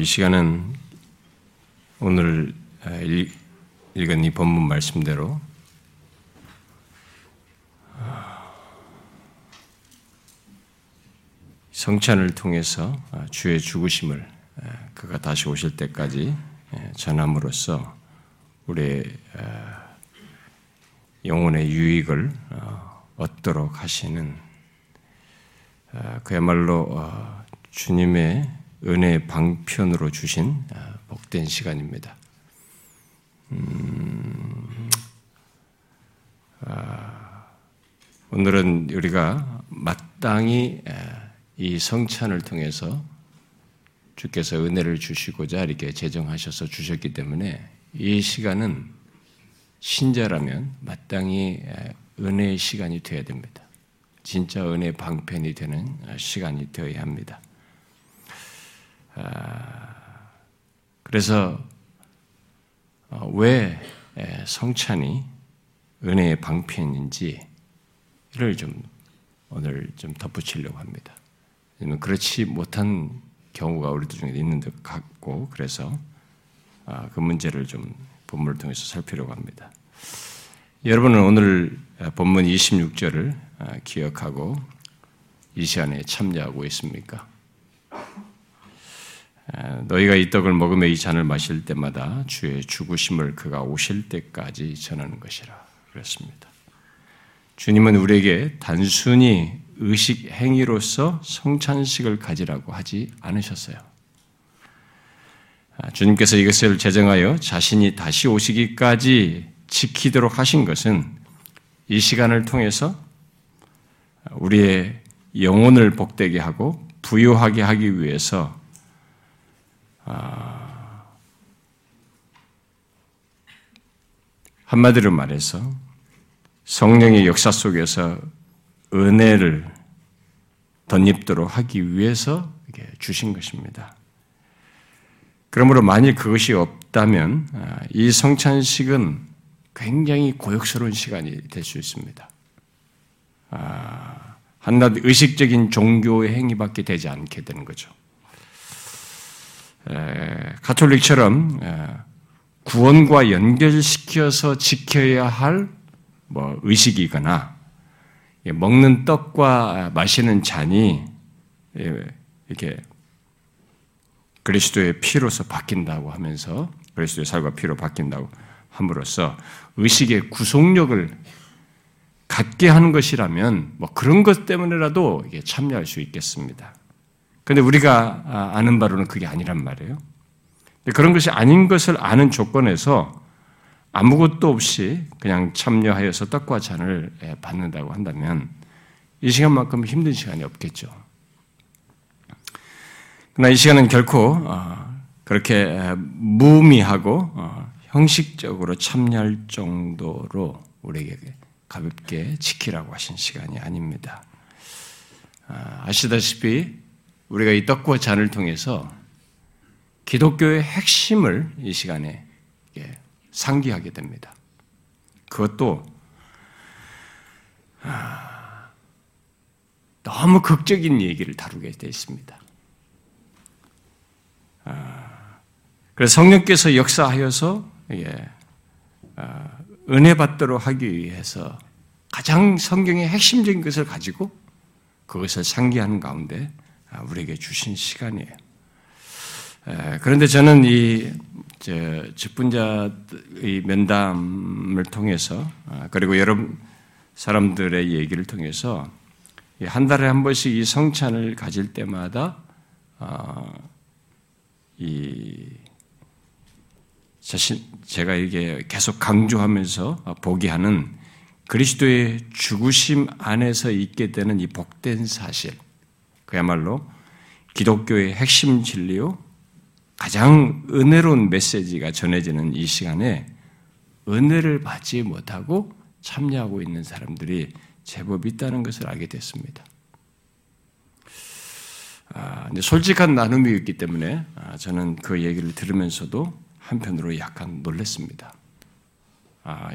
이 시간은 오늘 읽은 이 본문 말씀대로 성찬을 통해서 주의 죽으심을 그가 다시 오실 때까지 전함으로써 우리의 영혼의 유익을 어, 얻도록 하시는 그야말로 어, 주님의 은혜의 방편으로 주신 아, 복된 시간입니다. 음, 아, 오늘은 우리가 마땅히 이 성찬을 통해서 주께서 은혜를 주시고자 이렇게 제정하셔서 주셨기 때문에 이 시간은 신자라면 마땅히 은혜의 시간이 되어야 됩니다. 진짜 은혜 방편이 되는 시간이 되어야 합니다. 아, 그래서 어, 왜 성찬이 은혜의 방편인지를 좀 오늘 좀 덧붙이려고 합니다. 그렇지 못한 경우가 우리들 중에 있는 것 같고 그래서 아, 그 문제를 좀 본문을 통해서 살피려고 합니다. 여러분은 오늘 본문 26절을 아, 기억하고 이 시간에 참여하고 있습니까? 너희가 이 떡을 먹으며 이 잔을 마실 때마다 주의 죽으심을 그가 오실 때까지 전하는 것이라 그랬습니다. 주님은 우리에게 단순히 의식 행위로서 성찬식을 가지라고 하지 않으셨어요. 아, 주님께서 이것을 제정하여 자신이 다시 오시기까지 지키도록 하신 것은 이 시간을 통해서 우리의 영혼을 복되게 하고 부유하게 하기 위해서 아, 한마디로 말해서 성령의 역사 속에서 은혜를 덧입도록 하기 위해서 주신 것입니다. 그러므로 만일 그것이 없다면 아, 이 성찬식은 굉장히 고역스러운 시간이 될 수 있습니다. 아, 한낱 의식적인 종교의 행위밖에 되지 않게 되는 거죠. 가톨릭처럼 구원과 연결시켜서 지켜야 할 뭐 의식이거나 먹는 떡과 마시는 잔이 이렇게 그리스도의 피로서 바뀐다고 하면서 그리스도의 살과 피로 바뀐다고 함으로써 의식의 구속력을 갖게 하는 것이라면 뭐 그런 것 때문에라도 참여할 수 있겠습니다. 근데 우리가 아, 아는 바로는 그게 아니란 말이에요. 그런 것이 아닌 것을 아는 조건에서 아무것도 없이 그냥 참여하여서 떡과 잔을 예, 받는다고 한다면 이 시간만큼 힘든 시간이 없겠죠. 그러나 이 시간은 결코 어, 그렇게 무미하고 어, 형식적으로 참여할 정도로 우리에게 가볍게 지키라고 하신 시간이 아닙니다. 아, 아시다시피 우리가 이 떡과 잔을 통해서 기독교의 핵심을 이 시간에 상기하게 됩니다. 그것도 아, 너무 극적인 얘기를 다루게 되어 있습니다. 아, 그래서 성령께서 역사하여서 아, 은혜 받도록 하기 위해서 가장 성경의 핵심적인 것을 가지고 그것을 상기하는 가운데 우리에게 주신 시간이에요. 그런데 저는 이 직분자의 면담을 통해서 아, 그리고 여러 사람들의 얘기를 통해서 한 달에 한 번씩 이 성찬을 가질 때마다 아, 이 자신 제가 이게 계속 강조하면서 보게 하는 그리스도의 죽으심 안에서 있게 되는 이 복된 사실, 그야말로 기독교의 핵심 진리요, 가장 은혜로운 메시지가 전해지는 이 시간에 은혜를 받지 못하고 참여하고 있는 사람들이 제법 있다는 것을 알게 됐습니다. 아, 솔직한 나눔이 있기 때문에 아, 저는 그 얘기를 들으면서도 한편으로 약간 놀랐습니다. 아,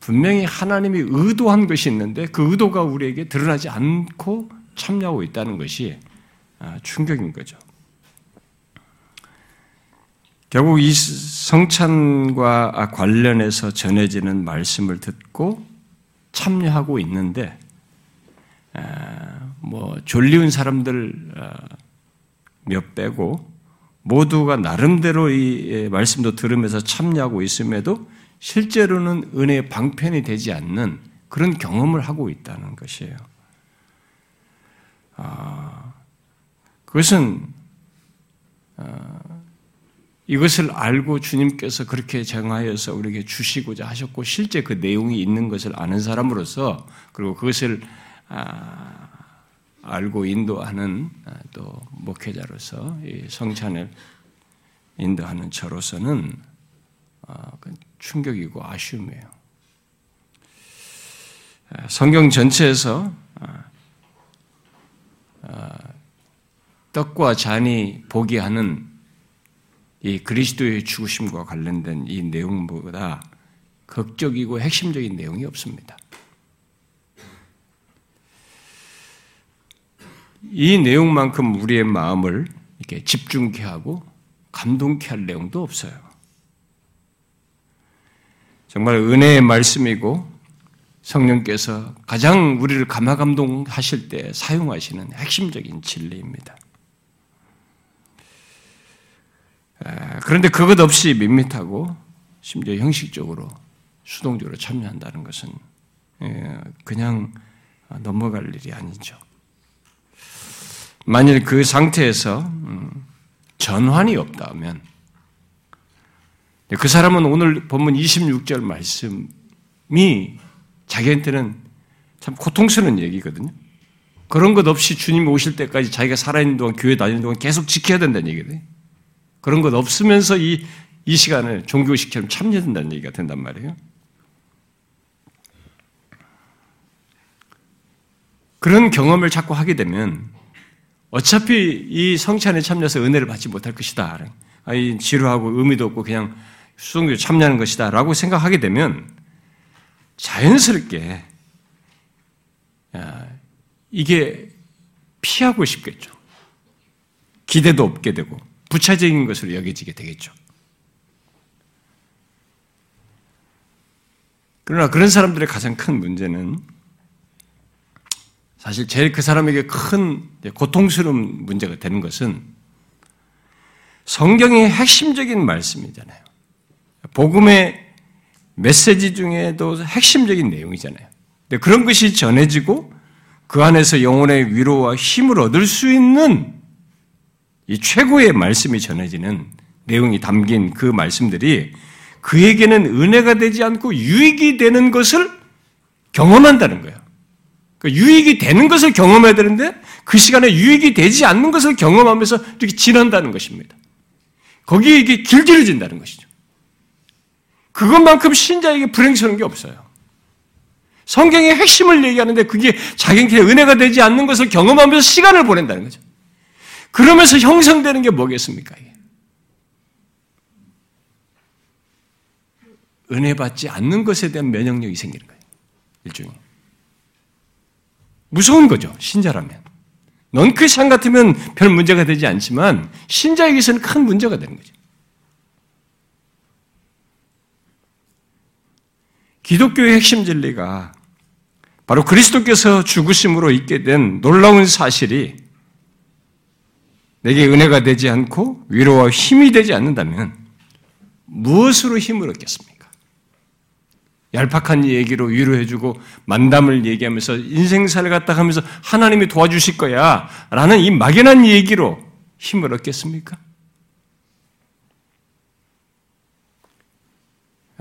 분명히 하나님이 의도한 것이 있는데 그 의도가 우리에게 드러나지 않고 참여하고 있다는 것이 아, 충격인 거죠. 결국 이 성찬과 관련해서 전해지는 말씀을 듣고 참여하고 있는데, 뭐, 졸리운 사람들 어, 몇 빼고, 모두가 나름대로 이 예, 말씀도 들으면서 참여하고 있음에도 실제로는 은혜의 방편이 되지 않는 그런 경험을 하고 있다는 것이에요. 아, 그것은 아, 이것을 알고 주님께서 그렇게 정하여서 우리에게 주시고자 하셨고 실제 그 내용이 있는 것을 아는 사람으로서 그리고 그것을 아, 알고 인도하는 아, 또 목회자로서 성찬을 인도하는 저로서는 아, 그 충격이고 아쉬움이에요. 성경 전체에서 떡과 잔이 보게 하는 이 그리스도의 죽으심과 관련된 이 내용보다 극적이고 핵심적인 내용이 없습니다. 이 내용만큼 우리의 마음을 이렇게 집중케 하고 감동케 할 내용도 없어요. 정말 은혜의 말씀이고 성령께서 가장 우리를 감화감동하실 때 사용하시는 핵심적인 진리입니다. 그런데 그것 없이 밋밋하고 심지어 형식적으로 수동적으로 참여한다는 것은 그냥 넘어갈 일이 아니죠. 만일 그 상태에서 음, 전환이 없다면 그 사람은 오늘 본문 26절 말씀이 자기한테는 참 고통스러운 얘기거든요. 그런 것 없이 주님 오실 때까지 자기가 살아있는 동안 교회 다니는 동안 계속 지켜야 된다는 얘기거든요. 그런 것 없으면서 이, 이 시간을 종교식처럼 참여된다는 얘기가 된단 말이에요. 그런 경험을 자꾸 하게 되면 어차피 이 성찬에 참여해서 은혜를 받지 못할 것이다. 아이 지루하고 의미도 없고 그냥 수송교 참여하는 것이다 라고 생각하게 되면 자연스럽게 이게 피하고 싶겠죠. 기대도 없게 되고 부차적인 것으로 여겨지게 되겠죠. 그러나 그런 사람들의 가장 큰 문제는 사실 제일 그 사람에게 큰 고통스러운 문제가 되는 것은 성경의 핵심적인 말씀이잖아요. 복음의 메시지 중에도 핵심적인 내용이잖아요. 근데 그런 것이 전해지고 그 안에서 영혼의 위로와 힘을 얻을 수 있는 이 최고의 말씀이 전해지는 내용이 담긴 그 말씀들이 그에게는 은혜가 되지 않고 유익이 되는 것을 경험한다는 거예요. 그 유익이 되는 것을 경험해야 되는데 그 시간에 유익이 되지 않는 것을 경험하면서 이렇게 지난다는 것입니다. 거기에 이게 길들여진다는 것이죠. 그것만큼 신자에게 불행스러운 게 없어요. 성경의 핵심을 얘기하는데 그게 자기에게 은혜가 되지 않는 것을 경험하면서 시간을 보낸다는 거죠. 그러면서 형성되는 게 뭐겠습니까? 은혜 받지 않는 것에 대한 면역력이 생기는 거예요. 일종의. 무서운 거죠. 신자라면. 넌크리스 같으면 별 문제가 되지 않지만 신자에게서는 큰 문제가 되는 거죠. 기독교의 핵심 진리가 바로 그리스도께서 죽으심으로 있게 된 놀라운 사실이 내게 은혜가 되지 않고 위로와 힘이 되지 않는다면 무엇으로 힘을 얻겠습니까? 얄팍한 얘기로 위로해주고 만담을 얘기하면서 인생사를 갖다 하면서 하나님이 도와주실 거야 라는 이 막연한 얘기로 힘을 얻겠습니까?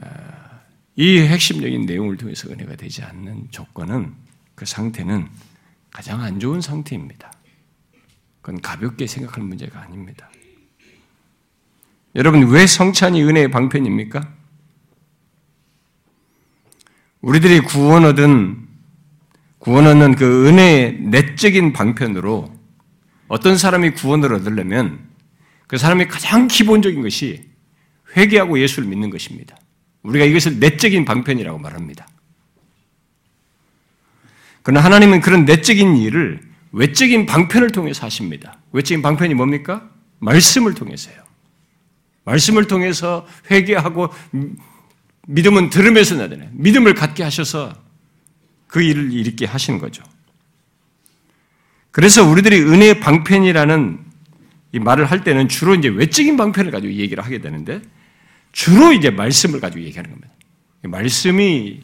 아, 이 핵심적인 내용을 통해서 은혜가 되지 않는 조건은 그 상태는 가장 안 좋은 상태입니다. 그건 가볍게 생각할 문제가 아닙니다. 여러분, 왜 성찬이 은혜의 방편입니까? 우리들이 구원 얻은 구원 얻는 그 은혜의 내적인 방편으로 어떤 사람이 구원을 얻으려면 그 사람이 가장 기본적인 것이 회개하고 예수를 믿는 것입니다. 우리가 이것을 내적인 방편이라고 말합니다. 그러나 하나님은 그런 내적인 일을 외적인 방편을 통해서 하십니다. 외적인 방편이 뭡니까? 말씀을 통해서요. 말씀을 통해서 회개하고 믿음은 들으면서 나잖아요. 믿음을 갖게 하셔서 그 일을 일으키게 하시는 거죠. 그래서 우리들이 은혜의 방편이라는 이 말을 할 때는 주로 이제 외적인 방편을 가지고 얘기를 하게 되는데 주로 이제 말씀을 가지고 얘기하는 겁니다. 말씀이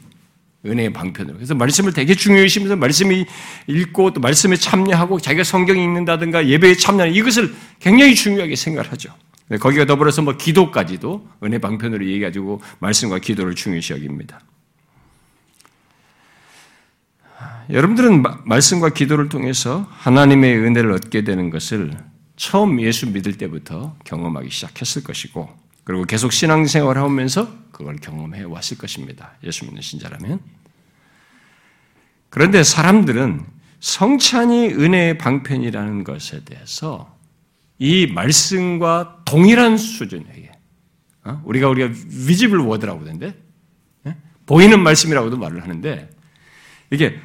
은혜의 방편으로. 그래서 말씀을 되게 중요시면서 말씀이 읽고 또 말씀에 참여하고 자기가 성경 읽는다든가 예배에 참여하는 이것을 굉장히 중요하게 생각을 하죠. 거기가 더불어서 뭐 기도까지도 은혜 방편으로 얘기해가지고 말씀과 기도를 중요시 여깁니다. 여러분들은 말씀과 기도를 통해서 하나님의 은혜를 얻게 되는 것을 처음 예수 믿을 때부터 경험하기 시작했을 것이고, 그리고 계속 신앙생활을 하면서 그걸 경험해 왔을 것입니다. 예수 믿는 신자라면. 그런데 사람들은 성찬이 은혜의 방편이라는 것에 대해서 이 말씀과 동일한 수준이에요. 어? 우리가 우리가 위집을 워드라고 하는데 예? 보이는 말씀이라고도 말을 하는데 이게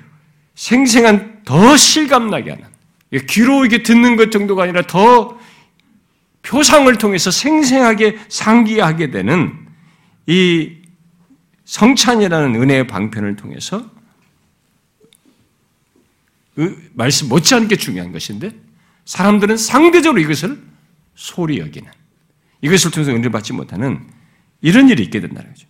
생생한 더 실감나게 하는 귀로 이게 듣는 것 정도가 아니라 더 표상을 통해서 생생하게 상기하게 되는 이 성찬이라는 은혜의 방편을 통해서 말씀 못지않게 중요한 것인데 사람들은 상대적으로 이것을 소리 여기는 이것을 통해서 은혜를 받지 못하는 이런 일이 있게 된다는 거죠.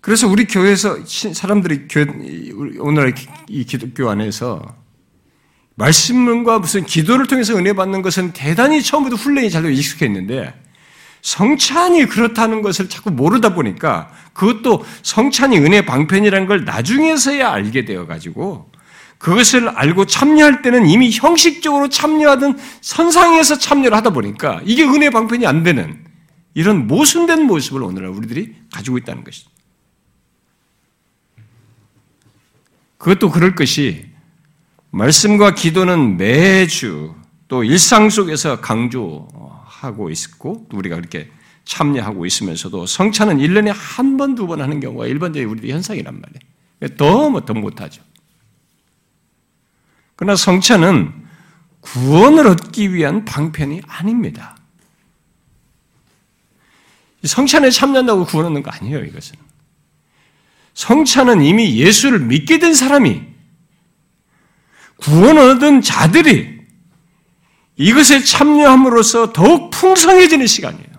그래서 우리 교회에서 사람들이 오늘 이 기독교 안에서 말씀과 무슨 기도를 통해서 은혜 받는 것은 대단히 처음부터 훈련이 잘 익숙해 있는데 성찬이 그렇다는 것을 자꾸 모르다 보니까 그것도 성찬이 은혜 방편이라는 걸 나중에서야 알게 되어 가지고 그것을 알고 참여할 때는 이미 형식적으로 참여하던 선상에서 참여를 하다 보니까 이게 은혜 방편이 안 되는 이런 모순된 모습을 오늘날 우리들이 가지고 있다는 것이죠. 그것도 그럴 것이 말씀과 기도는 매주 또 일상 속에서 강조하고 있고 우리가 그렇게 참여하고 있으면서도 성찬은 1년에 한 번, 두 번 하는 경우가 일반적인 우리 현상이란 말이에요. 더, 뭐, 더 못하죠. 그러나 성찬은 구원을 얻기 위한 방편이 아닙니다. 성찬에 참여한다고 구원 얻는 거 아니에요, 이것은. 성찬은 이미 예수를 믿게 된 사람이 구원 얻은 자들이 이것에 참여함으로써 더욱 풍성해지는 시간이에요.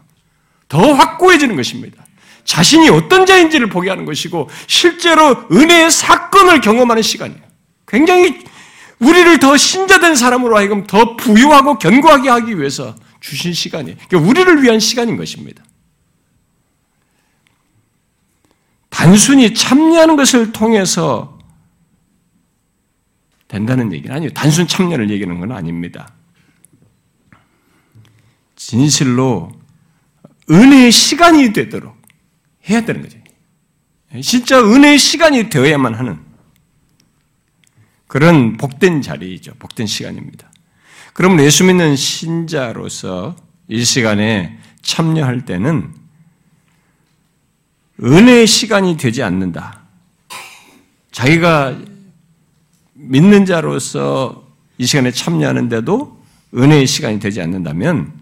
더 확고해지는 것입니다. 자신이 어떤 자인지를 보게 하는 것이고 실제로 은혜의 사건을 경험하는 시간이에요. 굉장히 우리를 더 신자된 사람으로 하여금 더 부유하고 견고하게 하기 위해서 주신 시간이에요. 그러니까 우리를 위한 시간인 것입니다. 단순히 참여하는 것을 통해서 된다는 얘기는 아니에요. 단순 참여를 얘기하는 건 아닙니다. 진실로 은혜의 시간이 되도록 해야 되는 거죠. 진짜 은혜의 시간이 되어야만 하는 그런 복된 자리이죠. 복된 시간입니다. 그러면 예수 믿는 신자로서 이 시간에 참여할 때는 은혜의 시간이 되지 않는다. 자기가 믿는 자로서 이 시간에 참여하는데도 은혜의 시간이 되지 않는다면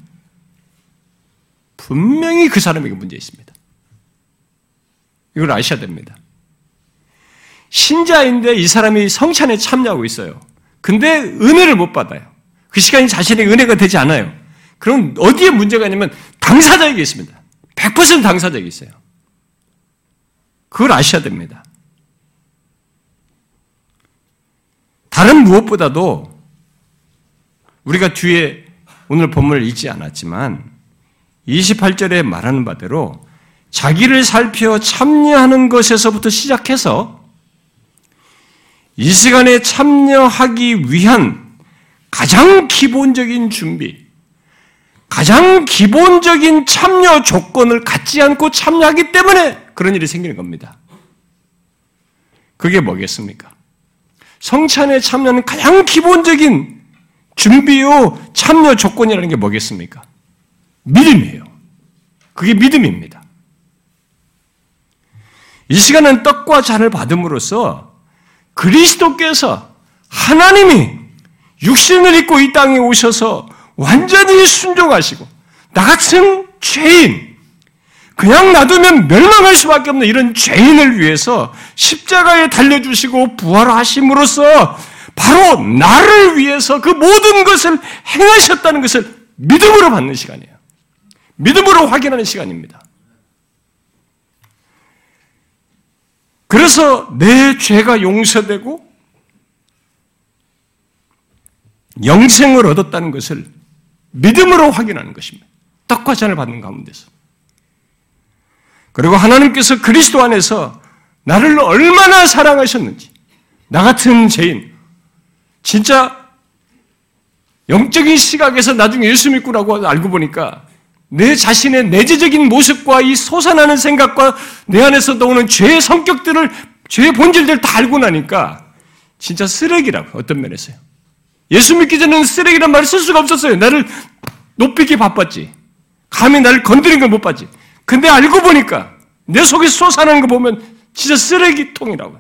분명히 그 사람에게 문제 있습니다. 이걸 아셔야 됩니다. 신자인데 이 사람이 성찬에 참여하고 있어요. 근데 은혜를 못 받아요. 그 시간이 자신의 은혜가 되지 않아요. 그럼 어디에 문제가 있냐면 당사자에게 있습니다. 100% 당사자에게 있어요. 그걸 아셔야 됩니다. 다른 무엇보다도 우리가 뒤에 오늘 본문을 읽지 않았지만 28절에 말하는 바대로 자기를 살펴 참여하는 것에서부터 시작해서 이 시간에 참여하기 위한 가장 기본적인 준비, 가장 기본적인 참여 조건을 갖지 않고 참여하기 때문에 그런 일이 생기는 겁니다. 그게 뭐겠습니까? 성찬에 참여는 가장 기본적인 준비요 참여 조건이라는 게 뭐겠습니까? 믿음이에요. 그게 믿음입니다. 이 시간은 떡과 잔을 받음으로써 그리스도께서 하나님이 육신을 입고 이 땅에 오셔서 완전히 순종하시고 나 같은 죄인 그냥 놔두면 멸망할 수밖에 없는 이런 죄인을 위해서 십자가에 달려주시고 부활하심으로써 바로 나를 위해서 그 모든 것을 행하셨다는 것을 믿음으로 받는 시간이에요. 믿음으로 확인하는 시간입니다. 그래서 내 죄가 용서되고 영생을 얻었다는 것을 믿음으로 확인하는 것입니다. 떡과 잔을 받는 가운데서. 그리고 하나님께서 그리스도 안에서 나를 얼마나 사랑하셨는지, 나 같은 죄인, 진짜 영적인 시각에서 나중에 예수 믿고라고 알고 보니까 내 자신의 내재적인 모습과 이 솟아나는 생각과 내 안에서 나오는 죄의 성격들을, 죄의 본질들을 다 알고 나니까 진짜 쓰레기라고, 어떤 면에서요. 예수 믿기 전에는 쓰레기란 말을 쓸 수가 없었어요. 나를 높이기 바빴지. 감히 나를 건드린 걸 못 봤지. 근데 알고 보니까 내 속에 솟아나는 거 보면 진짜 쓰레기통이라고.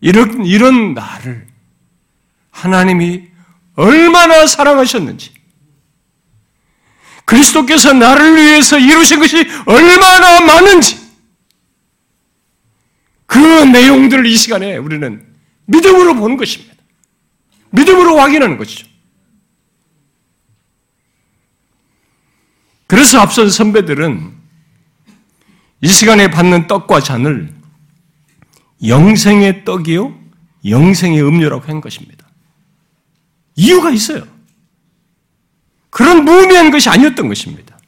이런, 이런 나를 하나님이 얼마나 사랑하셨는지, 그리스도께서 나를 위해서 이루신 것이 얼마나 많은지, 그 내용들을 이 시간에 우리는 믿음으로 보는 것입니다. 믿음으로 확인하는 것이죠. 그래서 앞선 선배들은 이 시간에 받는 떡과 잔을 영생의 떡이요, 영생의 음료라고 한 것입니다. 이유가 있어요. 그런 무의미한 것이 아니었던 것입니다.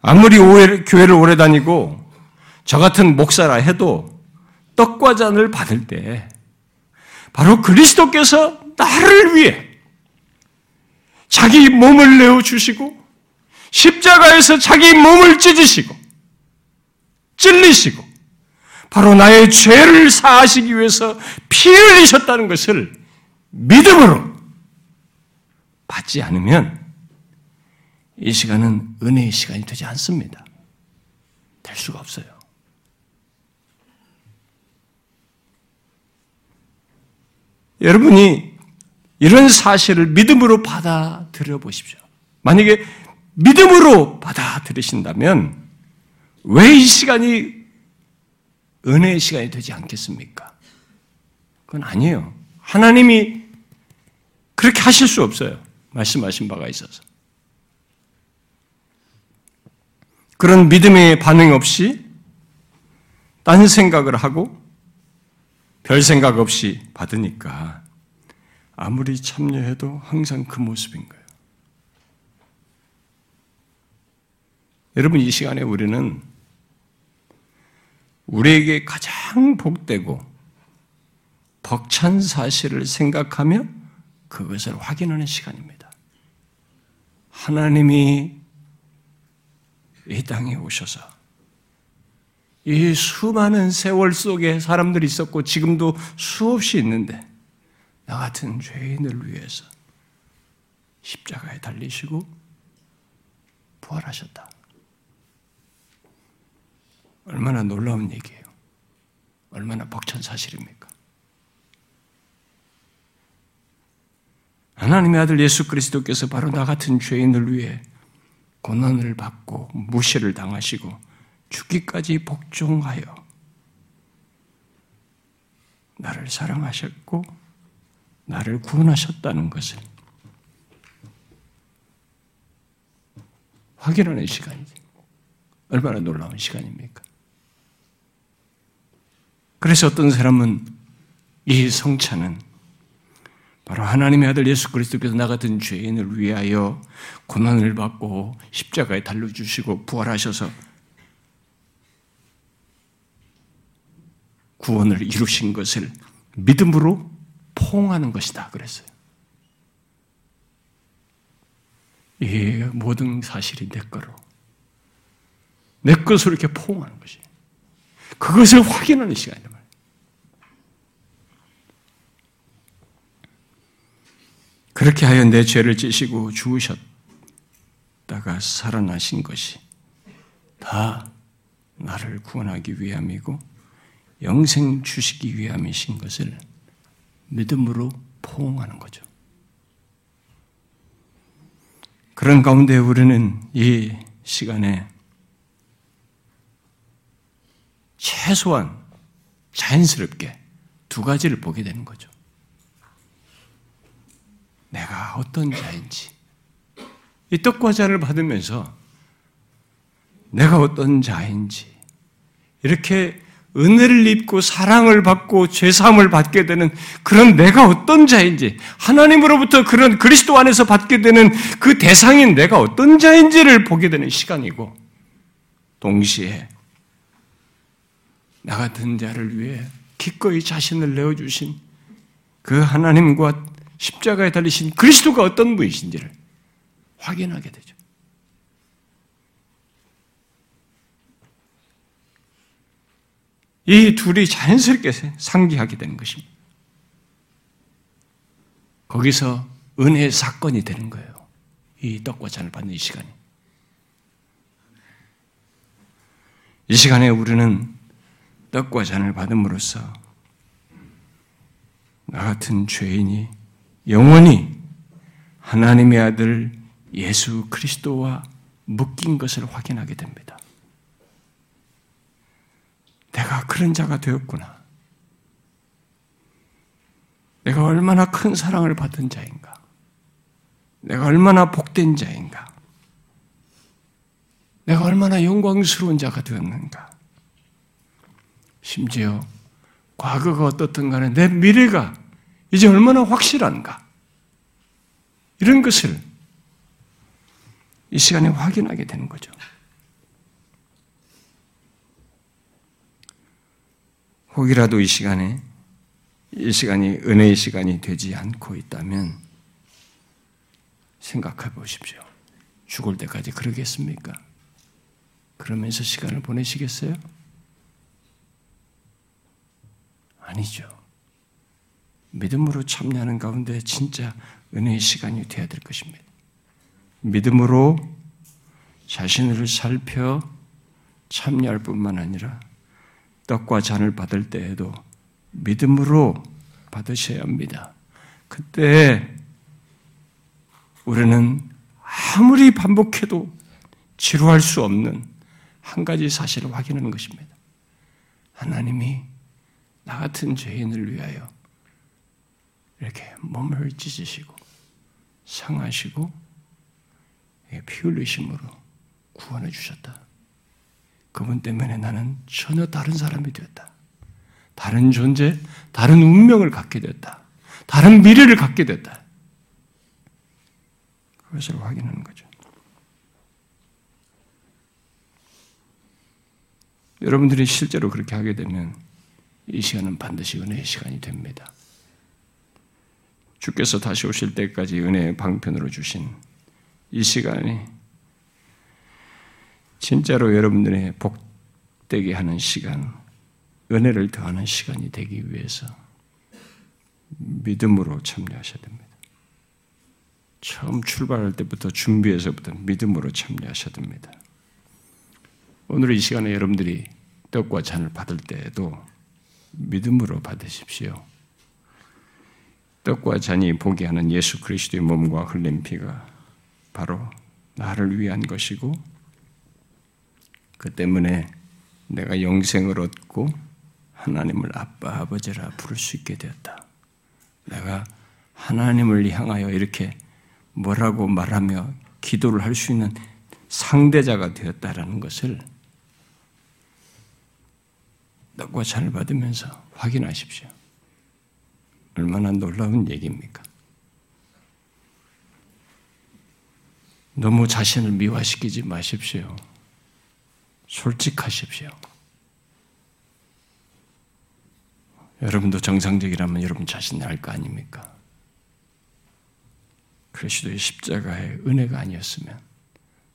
아무리 교회를 오래 다니고 저 같은 목사라 해도 떡과 잔을 받을 때 바로 그리스도께서 나를 위해 자기 몸을 내어 주시고 십자가에서 자기 몸을 찢으시고 찔리시고 바로 나의 죄를 사하시기 위해서 피 흘리셨다는 것을 믿음으로 받지 않으면 이 시간은 은혜의 시간이 되지 않습니다. 될 수가 없어요. 여러분이 이런 사실을 믿음으로 받아들여 보십시오. 만약에 믿음으로 받아들이신다면 왜 이 시간이 은혜의 시간이 되지 않겠습니까? 그건 아니에요. 하나님이 그렇게 하실 수 없어요. 말씀하신 바가 있어서. 그런 믿음의 반응 없이 딴 생각을 하고 별 생각 없이 받으니까 아무리 참여해도 항상 그 모습인 거예요. 여러분, 이 시간에 우리는 우리에게 가장 복되고 벅찬 사실을 생각하며 그것을 확인하는 시간입니다. 하나님이 이 땅에 오셔서 이 수많은 세월 속에 사람들이 있었고 지금도 수없이 있는데 나 같은 죄인을 위해서 십자가에 달리시고 부활하셨다. 얼마나 놀라운 얘기예요. 얼마나 벅찬 사실입니까? 하나님의 아들 예수 그리스도께서 바로 나 같은 죄인을 위해 고난을 받고 무시를 당하시고 죽기까지 복종하여 나를 사랑하셨고 나를 구원하셨다는 것을 확인하는 시간이지. 얼마나 놀라운 시간입니까? 그래서 어떤 사람은 이 성찬은 바로 하나님의 아들 예수 그리스도께서 나 같은 죄인을 위하여 고난을 받고 십자가에 달려 주시고 부활하셔서 구원을 이루신 것을 믿음으로 포옹하는 것이다. 그랬어요. 이 모든 사실이 내 거로. 내 것으로 이렇게 포옹하는 것이. 그것을 확인하는 시간이란 말이에요. 그렇게 하여 내 죄를 지시고 죽으셨다가 살아나신 것이 다 나를 구원하기 위함이고 영생 주시기 위함이신 것을 믿음으로 포옹하는 거죠. 그런 가운데 우리는 이 시간에 최소한 자연스럽게 두 가지를 보게 되는 거죠. 내가 어떤 자인지, 이 떡과 잔을 받으면서 내가 어떤 자인지, 이렇게 은혜를 입고 사랑을 받고 죄사함을 받게 되는 그런 내가 어떤 자인지 하나님으로부터 그런 그리스도 안에서 받게 되는 그 대상인 내가 어떤 자인지를 보게 되는 시간이고 동시에 나 같은 자를 위해 기꺼이 자신을 내어 주신 그 하나님과 십자가에 달리신 그리스도가 어떤 분이신지를 확인하게 되죠. 이 둘이 자연스럽게 상기하게 되는 것입니다. 거기서 은혜의 사건이 되는 거예요. 이 떡과 잔을 받는 이 시간이. 이 시간에 우리는 떡과 잔을 받음으로써 나 같은 죄인이 영원히 하나님의 아들 예수 그리스도와 묶인 것을 확인하게 됩니다. 내가 그런 자가 되었구나. 내가 얼마나 큰 사랑을 받은 자인가. 내가 얼마나 복된 자인가. 내가 얼마나 영광스러운 자가 되었는가. 심지어 과거가 어떻든 간에 내 미래가 이제 얼마나 확실한가. 이런 것을 이 시간에 확인하게 되는 거죠. 혹이라도 이 시간에 이 시간이 은혜의 시간이 되지 않고 있다면 생각해 보십시오. 죽을 때까지 그러겠습니까? 그러면서 시간을 보내시겠어요? 아니죠. 믿음으로 참여하는 가운데 진짜 은혜의 시간이 되어야 될 것입니다. 믿음으로 자신을 살펴 참여할 뿐만 아니라 떡과 잔을 받을 때에도 믿음으로 받으셔야 합니다. 그때 우리는 아무리 반복해도 지루할 수 없는 한 가지 사실을 확인하는 것입니다. 하나님이 나 같은 죄인을 위하여 이렇게 몸을 찢으시고 상하시고 피 흘리심으로 구원해 주셨다. 그분 때문에 나는 전혀 다른 사람이 되었다. 다른 존재, 다른 운명을 갖게 됐다. 다른 미래를 갖게 됐다. 그것을 확인하는 거죠. 여러분들이 실제로 그렇게 하게 되면 이 시간은 반드시 은혜의 시간이 됩니다. 주께서 다시 오실 때까지 은혜의 방편으로 주신 이 시간이 진짜로 여러분들의 복되게 하는 시간, 은혜를 더하는 시간이 되기 위해서 믿음으로 참여하셔야 됩니다. 처음 출발할 때부터 준비해서부터 믿음으로 참여하셔야 됩니다. 오늘 이 시간에 여러분들이 떡과 잔을 받을 때에도 믿음으로 받으십시오. 떡과 잔이 보게 하는 예수 그리스도의 몸과 흘린 피가 바로 나를 위한 것이고 그 때문에 내가 영생을 얻고 하나님을 아빠 아버지라 부를 수 있게 되었다. 내가 하나님을 향하여 이렇게 뭐라고 말하며 기도를 할 수 있는 상대자가 되었다라는 것을 떡과 잔을 받으면서 확인하십시오. 얼마나 놀라운 얘기입니까? 너무 자신을 미화시키지 마십시오. 솔직하십시오. 여러분도 정상적이라면 여러분 자신이 알거 아닙니까? 그리스도의 십자가의 은혜가 아니었으면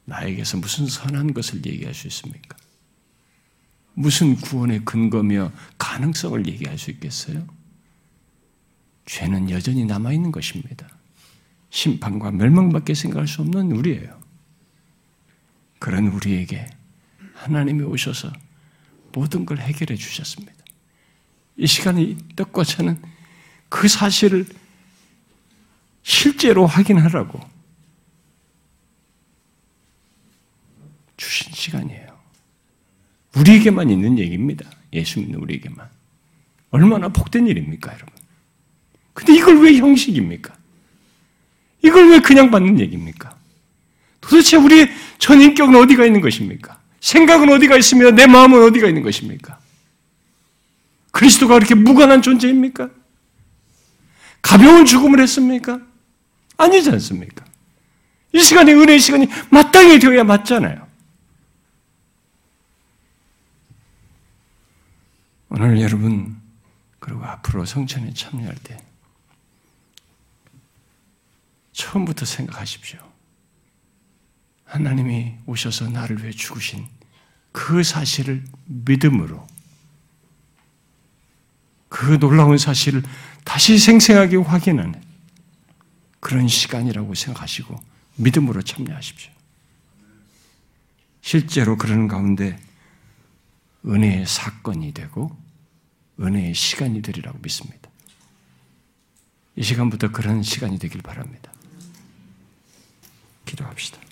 나에게서 무슨 선한 것을 얘기할 수 있습니까? 무슨 구원의 근거며 가능성을 얘기할 수 있겠어요? 죄는 여전히 남아있는 것입니다. 심판과 멸망밖에 생각할 수 없는 우리예요. 그런 우리에게 하나님이 오셔서 모든 걸 해결해 주셨습니다. 이 시간에 떡과차는 그 사실을 실제로 확인하라고 주신 시간이에요. 우리에게만 있는 얘기입니다. 예수 믿는 우리에게만. 얼마나 복된 일입니까, 여러분? 근데 이걸 왜 형식입니까? 이걸 왜 그냥 받는 얘기입니까? 도대체 우리의 전인격은 어디가 있는 것입니까? 생각은 어디가 있으며 내 마음은 어디가 있는 것입니까? 그리스도가 그렇게 무관한 존재입니까? 가벼운 죽음을 했습니까? 아니지 않습니까? 이 시간이 은혜의 시간이 마땅히 되어야 맞잖아요. 오늘 여러분 그리고 앞으로 성천에 참여할 때 처음부터 생각하십시오. 하나님이 오셔서 나를 위해 죽으신 그 사실을 믿음으로 그 놀라운 사실을 다시 생생하게 확인하는 그런 시간이라고 생각하시고 믿음으로 참여하십시오. 실제로 그러는 가운데 은혜의 사건이 되고 은혜의 시간이 되리라고 믿습니다. 이 시간부터 그런 시간이 되길 바랍니다. 기도합시다.